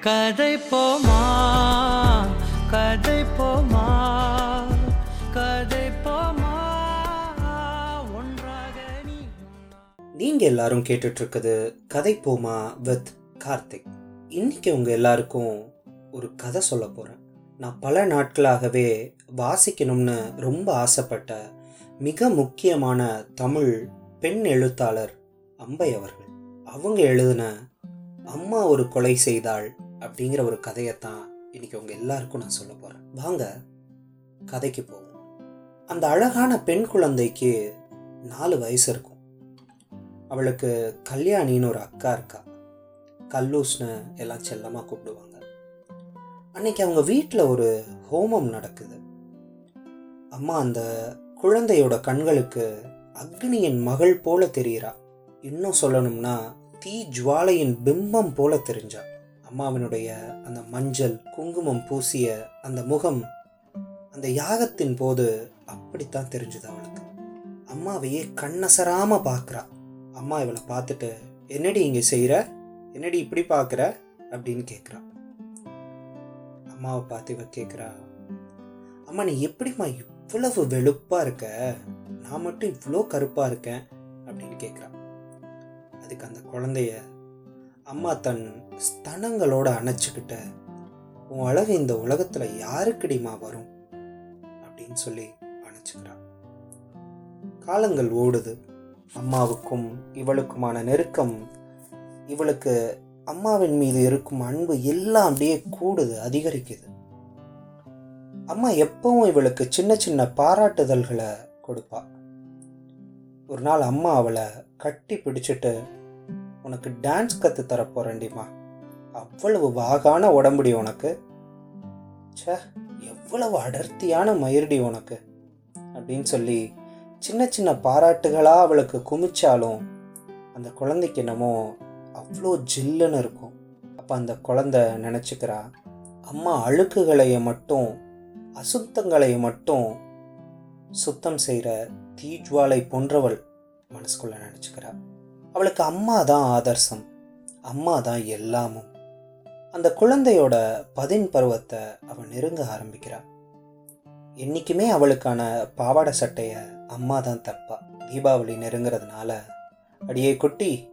கதை போமா கதை போமா கதை போமா ஒன்றாக நீ நீங்க எல்லாரும் கேட்டுட்டு இருக்குது கதை போமா வித் கார்த்திக். இன்னைக்கு உங்க எல்லாருக்கும் ஒரு கதை சொல்ல போறேன். நான் பல நாட்களாகவே வாசிக்கணும்னு ரொம்ப ஆசைப்பட்ட மிக முக்கியமான தமிழ் பெண் எழுத்தாளர் அம்பை அவர்கள். அவங்க எழுதின அம்மா ஒரு கொலை செய்தாள் அப்படிங்கிற ஒரு கதையைத்தான் இன்னைக்கு உங்க எல்லாருக்கும் நான் சொல்ல போறேன். வாங்க கதைக்கு போவோம். அந்த அழகான பெண் குழந்தைக்கு நாலு வயசு இருக்கும். அவளுக்கு கல்யாணின்னு ஒரு அக்கா இருக்கா. கல்லூஸ்னு எல்லாம் செல்லமாக கூப்பிடுவாங்க. அன்னைக்கு அவங்க வீட்டில் ஒரு ஹோமம் நடக்குது. அம்மா அந்த குழந்தையோட கண்களுக்கு அக்னியின் மகள் போல தெரிகிறா. இன்னும் சொல்லணும்னா தீ ஜுவாலையின் பிம்பம் போல தெரிஞ்சா. அம்மாவினுடைய அந்த மஞ்சள் குங்குமம் பூசிய அந்த முகம் அந்த யாகத்தின் போது அப்படித்தான் தெரிஞ்சுது அவளுக்கு. அம்மாவையே கண்ணசராம பார்க்குறா. அம்மா இவளை பார்த்துட்டு என்னடி இங்கே செய்கிற என்னடி இப்படி பார்க்குற? அப்படின்னு கேட்குறா அம்மாவை பார்த்து இவ கேட்குறா அம்மா நீ எப்படிம்மா இவ்வளவு வெளுப்பாக இருக்க? நான் மட்டும் இவ்வளோ கருப்பாக இருக்கேன். அப்படின்னு கேட்குறா அதுக்கு அந்த குழந்தைய அம்மா தன் ஸ்தனங்களோட அணைச்சிக்கிட்ட உன் அழகு இந்த உலகத்தில் யாருக்கடிமா வரும்? அப்படின்னு சொல்லி அணைச்சிக்கிறான் காலங்கள் ஓடுது. அம்மாவுக்கும் இவளுக்குமான நெருக்கம் இவளுக்கு அம்மாவின் மீது இருக்கும் அன்பு எல்லாம் அப்படியே கூடுது அதிகரிக்குது. அம்மா எப்பவும் இவளுக்கு சின்ன சின்ன பாராட்டுதல்களை கொடுப்பா. ஒரு நாள் அம்மா அவளை கட்டி பிடிச்சிட்டு உனக்கு டான்ஸ் கற்று தரப்போறேண்டிமா அவ்வளவு வாகான உடம்புடி உனக்கு. ச்சே எவ்வளவு அடர்த்தியான மயிருடி உனக்கு. அப்படின்னு சொல்லி சின்ன சின்ன பாராட்டுகளாக அவளுக்கு குமிச்சாலும் அந்த குழந்தைக்கு என்னமோ அவ்வளோ ஜில்லுன்னு இருக்கும். அப்போ அந்த குழந்தை நினச்சிக்கிறா அம்மா அழுக்குகளைய மட்டும் அசுத்தங்களை மட்டும் சுத்தம் செய்கிற தீஜ்வாலை போன்றவள் மனசுக்குள்ளே நினச்சிக்கிறா. அவளுக்கு அம்மா தான் ஆதர்சம். அம்மா தான் எல்லாமும். அந்த குழந்தையோட பதின் பருவத்தை அவள் நெருங்க ஆரம்பிக்கிறாள். என்றைக்குமே அவளுக்கான பாவாடை சட்டையை அம்மா தான் தப்பா. தீபாவளி நெருங்கிறதுனால அடியே குட்டி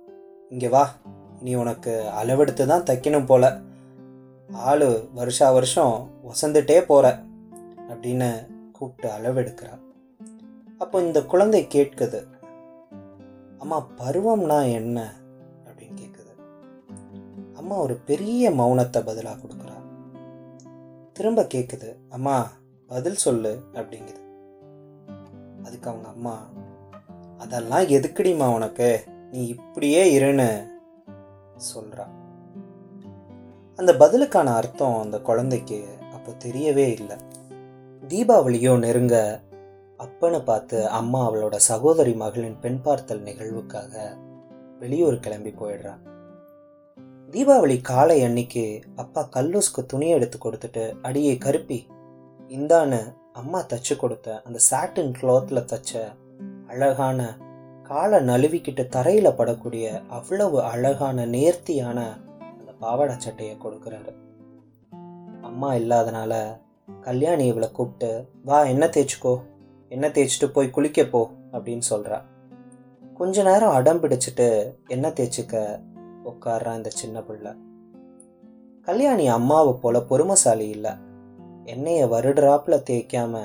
இங்கே வா. நீ உனக்கு அளவெடுத்து தான் தைக்கணும் போல. ஆளு வருஷா வருஷம் ஒசந்துட்டே போகிற அப்படின்னு கூப்பிட்டு அளவெடுக்கிறா அப்போ இந்த குழந்தை கேட்குது அம்மா பருவம்னா என்ன? அப்படின்னு கேட்குது அம்மா ஒரு பெரிய மௌனத்தை பதிலாக கொடுக்குறா. திரும்ப கேட்குது அம்மா பதில் சொல்லு அப்படிங்குது. அதுக்கு அவங்க அம்மா அதெல்லாம் எதுக்குடிம்மா உனக்கு? நீ இப்படியே இருன்னு சொல்கிறா அந்த பதிலுக்கான அர்த்தம் அந்த குழந்தைக்கு அப்போ தெரியவே இல்லை. தீபாவளியோ நெருங்க அப்பன்னு பார்த்து அம்மா அவளோட சகோதரி மகளின் பெண் பார்த்தல் நிகழ்வுக்காக வெளியூர் கிளம்பி போயிடுறா தீபாவளி காலை அன்னைக்கு அப்பா கல்லூஸ்க்கு துணி எடுத்து கொடுத்துட்டு அடியை கருப்பி இந்தான்னு அம்மா தச்சு கொடுத்த அந்த சாட்டின் கிளாத்தில் தச்ச அழகான காலை நழுவிக்கிட்டு தரையில படக்கூடிய அவ்வளவு அழகான நேர்த்தியான அந்த பாவாடை சட்டையை கொடுக்குறாரு. அம்மா இல்லாதனால கல்யாணி இவளை கூப்பிட்டு வா என்ன தேய்ச்சிக்கோ. எண்ணெய் தேய்ச்சிட்டு போய் குளிக்க போ அப்படின்னு சொல்கிறா கொஞ்ச நேரம் அடம் பிடிச்சிட்டு எண்ணெய் தேய்ச்சிக்க உட்கார்றான் இந்த சின்ன பிள்ளை. கல்யாணி அம்மாவை போல பொறுமைசாலி இல்லை. எண்ணெயை வருடுறாப்புல தேய்க்காம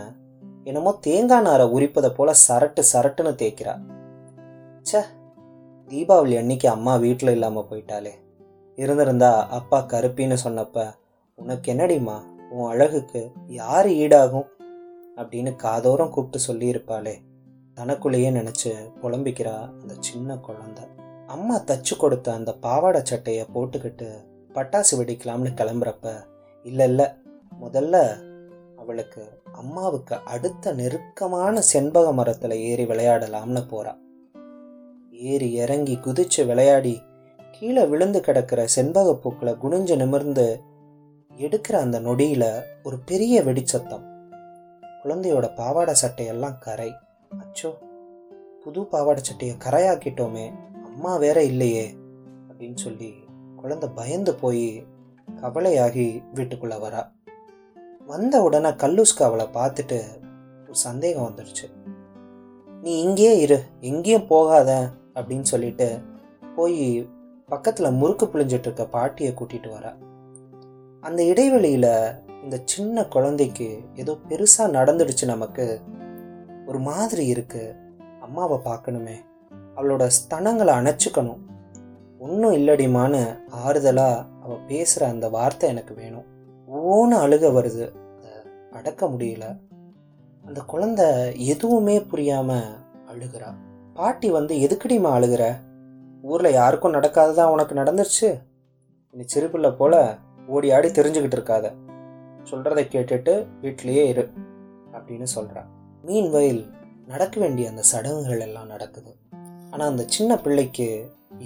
என்னமோ தேங்காய் நாரை உரிப்பதை போல சரட்டு சரட்டுன்னு தேய்க்கிறா. சே தீபாவளி அன்னைக்கு அம்மா வீட்டில் இல்லாமல் போயிட்டாலே இருந்திருந்தா அப்பா கருப்பின்னு சொன்னப்ப உனக்கு என்னடிம்மா? உன் அழகுக்கு யார் ஈடாகும்? அப்படின்னு காதோரம் கூப்பிட்டு சொல்லியிருப்பாளே. தனக்குள்ளேயே நினச்சி புலம்பிக்கிறா அந்த சின்ன குழந்தை. அம்மா தச்சு கொடுத்த அந்த பாவாடை சட்டையை போட்டுக்கிட்டு பட்டாசு வெடிக்கலாம்னு கிளம்புறப்ப இல்லை இல்லை முதல்ல அவளுக்கு அம்மாவுக்கு அடுத்த நெருக்கமான செண்பக மரத்தில் ஏறி விளையாடலாம்னு போறா. ஏறி இறங்கி குதிச்சு விளையாடி கீழே விழுந்து கிடக்கிற செண்பக பூக்களை குனிஞ்சு நிமிர்ந்து எடுக்கிற அந்த நொடியில ஒரு பெரிய வெடிச்சத்தம். குழந்தையோட பாவாடை சட்டையெல்லாம் கரை. அச்சோ புது பாவாடை சட்டையை கரையாக்கிட்டோமே அம்மா வேற இல்லையே அப்படின்னு சொல்லி குழந்தை பயந்து போய் கவலையாகி வீட்டுக்குள்ளே வரா. வந்த உடனே கல்லூஸ்க்கு அவளை பார்த்துட்டு ஒரு சந்தேகம் வந்துடுச்சு. நீ இங்கேயே இரு எங்கேயும் போகாத அப்படின்னு சொல்லிட்டு போய் பக்கத்தில் முறுக்கு புழிஞ்சிட்டு இருக்க பாட்டியை கூட்டிட்டு வரா. அந்த இடைவெளியில் இந்த சின்ன குழந்தைக்கு ஏதோ பெருசாக நடந்துடுச்சு நமக்கு. ஒரு மாதிரி இருக்குது அம்மாவை பார்க்கணுமே. அவளோட ஸ்தனங்களை அணைச்சிக்கணும். ஒன்றும் இல்லடிமான்னு ஆறுதலாக அவள் பேசுகிற அந்த வார்த்தை எனக்கு வேணும். ஓன்னு அழுக வருது. அதை அடக்க முடியல. அந்த குழந்தை எதுவுமே புரியாமல் அழுகிறா. பாட்டி வந்து எதுக்கடிமா அழுகிற? ஊரில் யாருக்கும் நடக்காததான் உனக்கு நடந்துருச்சு? நீ சிறுபிள்ளை போல ஓடி ஆடி தெரிஞ்சுக்கிட்டு இருக்காத. சொல்கிறத கேட்டுட்டு வீட்டிலேயே இரு அப்படின்னு சொல்கிறான் மீன் வயல் நடக்க வேண்டிய அந்த சடங்குகள் எல்லாம் நடக்குது. ஆனால் அந்த சின்ன பிள்ளைக்கு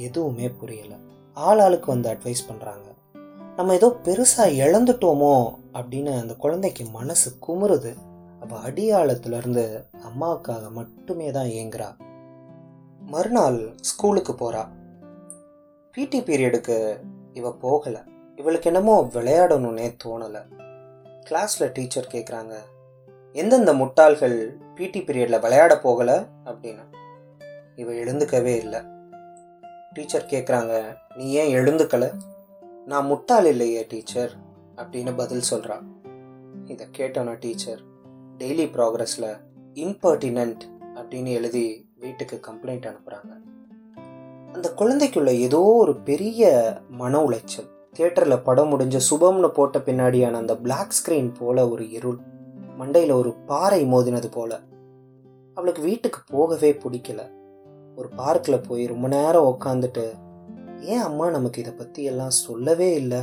எதுவுமே புரியலை. ஆள் ஆளுக்கு வந்து அட்வைஸ் பண்ணுறாங்க நம்ம ஏதோ பெருசாக இழந்துட்டோமோ அப்படின்னு அந்த குழந்தைக்கு மனசு குமுறுது. அவள் அடியாளத்துலேருந்து அம்மாவுக்காக மட்டுமே தான் ஏங்குறா. மறுநாள் ஸ்கூலுக்கு போகிறா பிடி பீரியடுக்கு இவ போகலை. இவளுக்கு என்னமோ விளையாடணும்னே தோணலை. கிளாஸில் டீச்சர் கேட்குறாங்க எந்தெந்த முட்டாள்கள் பிடி பீரியடில் விளையாட போகலை? அப்படின்னு. இவ எழுந்துக்கவே இல்லை. டீச்சர் கேட்குறாங்க நீ ஏன் எழுந்துக்கலை? நான் முட்டாள் இல்லையே டீச்சர் அப்படின்னு பதில் சொல்கிறா இதை கேட்டோன்னா டீச்சர் டெய்லி ப்ராக்ரஸில் இம்பர்டினன்ட் அப்படின்னு எழுதி வீட்டுக்கு கம்ப்ளைண்ட் அனுப்புகிறாங்க அந்த குழந்தைக்குள்ள ஏதோ ஒரு பெரிய மன உளைச்சல். தியேட்டரில் படம் முடிஞ்ச சுபம்னு போட்ட பின்னாடியான அந்த பிளாக் ஸ்க்ரீன் போல ஒரு இருள். மண்டையில் ஒரு பாறை மோதினது போல. அவளுக்கு வீட்டுக்கு போகவே பிடிக்கல. ஒரு பார்க்கில் போய் ரொம்ப நேரம் உக்காந்துட்டு ஏன் அம்மா நமக்கு இதை பற்றி எல்லாம் சொல்லவே இல்லை?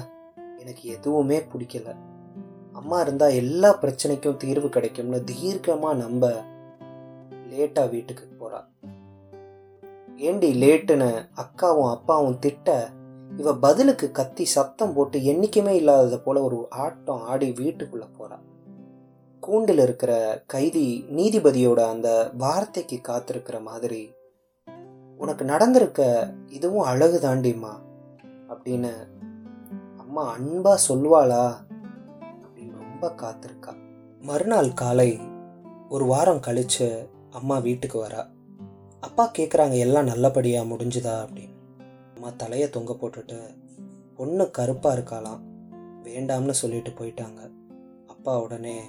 எனக்கு எதுவுமே பிடிக்கல. அம்மா இருந்தால் எல்லா பிரச்சனைக்கும் தீர்வு கிடைக்கும்னு தீர்க்கமாக நம்ப லேட்டாக வீட்டுக்கு போகிறா ஏண்டி லேட்டுன்னு அக்காவும் அப்பாவும் திட்ட இவ பதிலுக்கு கத்தி சத்தம் போட்டு என்னைக்குமே இல்லாதது போல ஒரு ஆட்டம் ஆடி வீட்டுக்குள்ள போறா. கூண்டில் இருக்கிற கைதி நீதிபதியோட அந்த வார்த்தைக்கு காத்திருக்கிற மாதிரி உனக்கு நடந்திருக்க இதுவும் அழகு தாண்டிம்மா அப்படின்னு அம்மா அன்பா சொல்வாளா அப்படின்னு ரொம்ப காத்திருக்கா. மறுநாள் காலை ஒரு வாரம் கழிச்சு அம்மா வீட்டுக்கு வரா. அப்பா கேட்குறாங்க எல்லாம் நல்லபடியாக முடிஞ்சுதா? அப்படின்னு. அம்மா தலையை தொங்க போட்டுட்டு பொண்ணு கருப்பாக இருக்காளாம் வேண்டாம்னு சொல்லிட்டு போயிட்டாங்க. அப்பா உடனே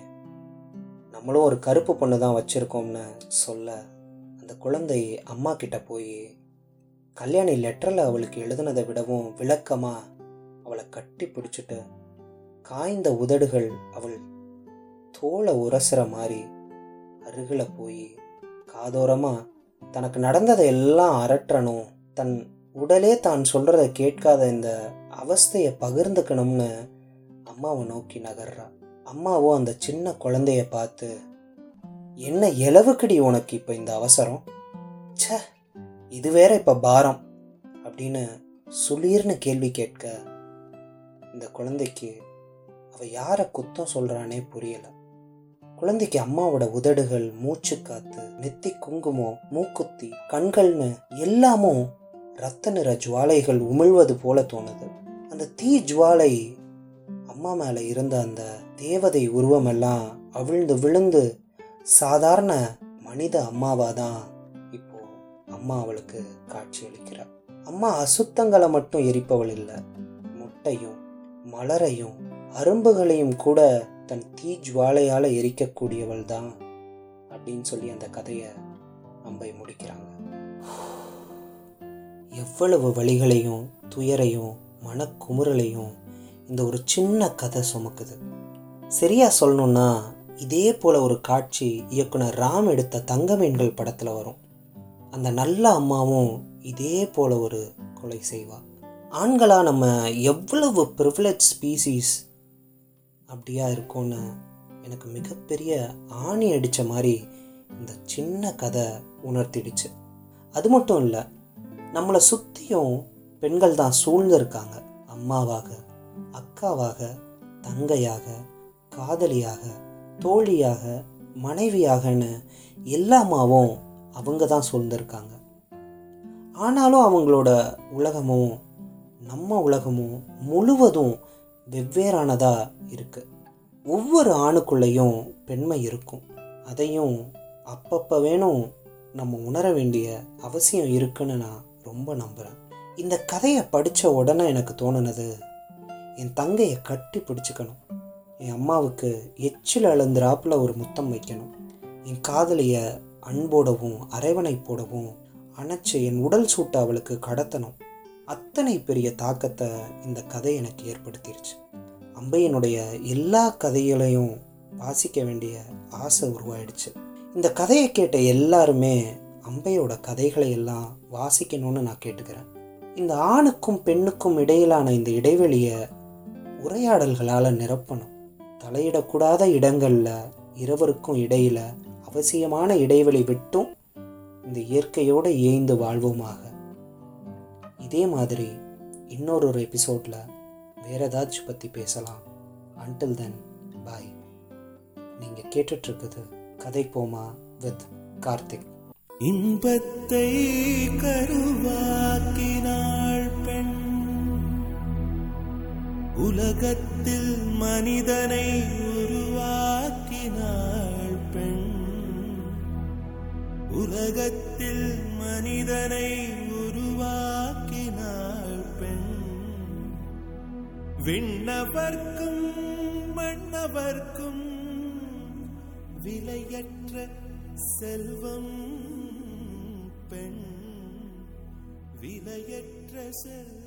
நம்மளும் ஒரு கருப்பு பொண்ணு தான் வச்சுருக்கோம்னு சொல்ல அந்த குழந்தை அம்மா கிட்ட போய் கல்யாணி லெட்டரில் அவளுக்கு எழுதுனதை விடவும் விளக்கமாக அவளை கட்டி பிடிச்சிட்டு காய்ந்த உதடுகள் அவள் தோலை உரசுற மாதிரி அருகில் போய் காதோரமாக தனக்கு நடந்ததை எல்லாம் அரட்டணும் தன் உடலே தான் சொல்கிறத கேட்காத இந்த அவஸ்தையை பகிர்ந்துக்கணும்னு அம்மாவை நோக்கி நகர்றா. அம்மாவோ அந்த சின்ன குழந்தைய பார்த்து என்ன எளவுக்கடி உனக்கு இப்போ இந்த அவசரம்? ச இது வேற இப்போ பாரம் அப்படின்னு சுளீர்னு கேள்வி கேட்க இந்த குழந்தைக்கு அவள் யாரை குத்தம் சொல்கிறானே புரியலை. குழந்தைக்கு அம்மாவோட உதடுகள் மூச்சு காத்து நெத்தி குங்குமம் மூக்குத்தி கண்கள்னு எல்லாமும் ரத்த நிற ஜுவாலைகள் உமிழ்வது போல தோணுது. அந்த தீ ஜுவாலை அம்மா மேலே இருந்த அந்த தேவதை உருவமெல்லாம் அவிழ்ந்து விழுந்து சாதாரண மனித அம்மாவாக தான் இப்போ அம்மா அவளுக்கு காட்சி அளிக்கிறார். அம்மா அசுத்தங்களை மட்டும் எரிப்பவள் இல்லை. முட்டையும் மலரையும் அரும்புகளையும் கூட தன் தீ ஜுவாலையால் எரிக்கக்கூடியவள் தான் அப்படின்னு சொல்லி அந்த கதையை அம்பை முடிக்கிறாங்க. எவ்வளவு வழிகளையும் துயரையும் மனக்குமுறலையும் இந்த ஒரு சின்ன கதை சுமக்குது. சரியா சொல்லணும்னா இதே போல ஒரு காட்சி இயக்குனர் ராம் எடுத்த தங்க மீன்கள் படத்தில் வரும். அந்த நல்ல அம்மாவும் இதே போல ஒரு கொலை செய்வா. ஆண்களா நம்ம எவ்வளவு ப்ரிவிலேஜ் ஸ்பீசிஸ் அப்படியா இருக்கும்னு எனக்கு மிகப்பெரிய ஆணி அடித்த மாதிரி இந்த சின்ன கதை உணர்த்திடுச்சு. அது மட்டும் இல்லை நம்மளை சுற்றியும் பெண்கள் தான் சூழ்ந்திருக்காங்க. அம்மாவாக அக்காவாக தங்கையாக காதலியாக தோழியாக மனைவியாகன்னு எல்லாமாவும் அவங்க தான் சூழ்ந்திருக்காங்க. ஆனாலும் அவங்களோட உலகமும் நம்ம உலகமும் முழுவதும் வெவ்வேறானதாக இருக்குது ஒவ்வொரு ஆணுக்குள்ளேயும் பெண்மை இருக்கும். அதையும் அப்பப்போ வேணும் நம்ம உணர வேண்டிய அவசியம் இருக்குன்னு நான் ரொம்ப நம்புகிறேன் இந்த கதையை படித்த உடனே எனக்கு தோணுனது என் தங்கையை கட்டி பிடிச்சிக்கணும். என் அம்மாவுக்கு எச்சில் அழுந்துறாப்புல ஒரு முத்தம் வைக்கணும். என் காதலியை அன்போடவும் அரவணைப்போடவும் அணைச்சு என் உடல் சூட்டை அவளுக்கு கடத்தணும். அத்தனை பெரிய தாக்கத்தை இந்த கதை எனக்கு ஏற்படுத்திருச்சு. அம்பையனுடைய எல்லா கதைகளையும் வாசிக்க வேண்டிய ஆசை உருவாயிடுச்சு. இந்த கதையை கேட்ட எல்லாருமே அம்பையோட கதைகளை எல்லாம் வாசிக்கணும்னு நான் கேட்டுக்கிறேன். இந்த ஆணுக்கும் பெண்ணுக்கும் இடையிலான இந்த இடைவெளியை உரையாடல்களால் நிரப்பணும். தலையிடக்கூடாத இடங்களில் இருவருக்கும் இடையில அவசியமான இடைவெளி விட்டும் இந்த இயற்கையோடு ஏய்ந்து வாழ்வோமாக. இதே மாதிரி இன்னொரு ஒரு எபிசோடில் வேற ஏதாச்சும் பற்றி பேசலாம். அன்டில் தென் பாய் நீங்கள் கேட்டுட்ருக்குது கதை போமா வித் கார்த்திக். இன்பத்தை கருவாக்கினாள் பெண். உலகத்தில் மனிதனை உருவாக்கினாள் பெண். உலகத்தில் மனிதனை உருவாக்கினாள் பெண். விண்ணவர்க்கும் மன்னவர்க்கும் விலையற்ற செல்வம் பெண் விலையற்ற செல்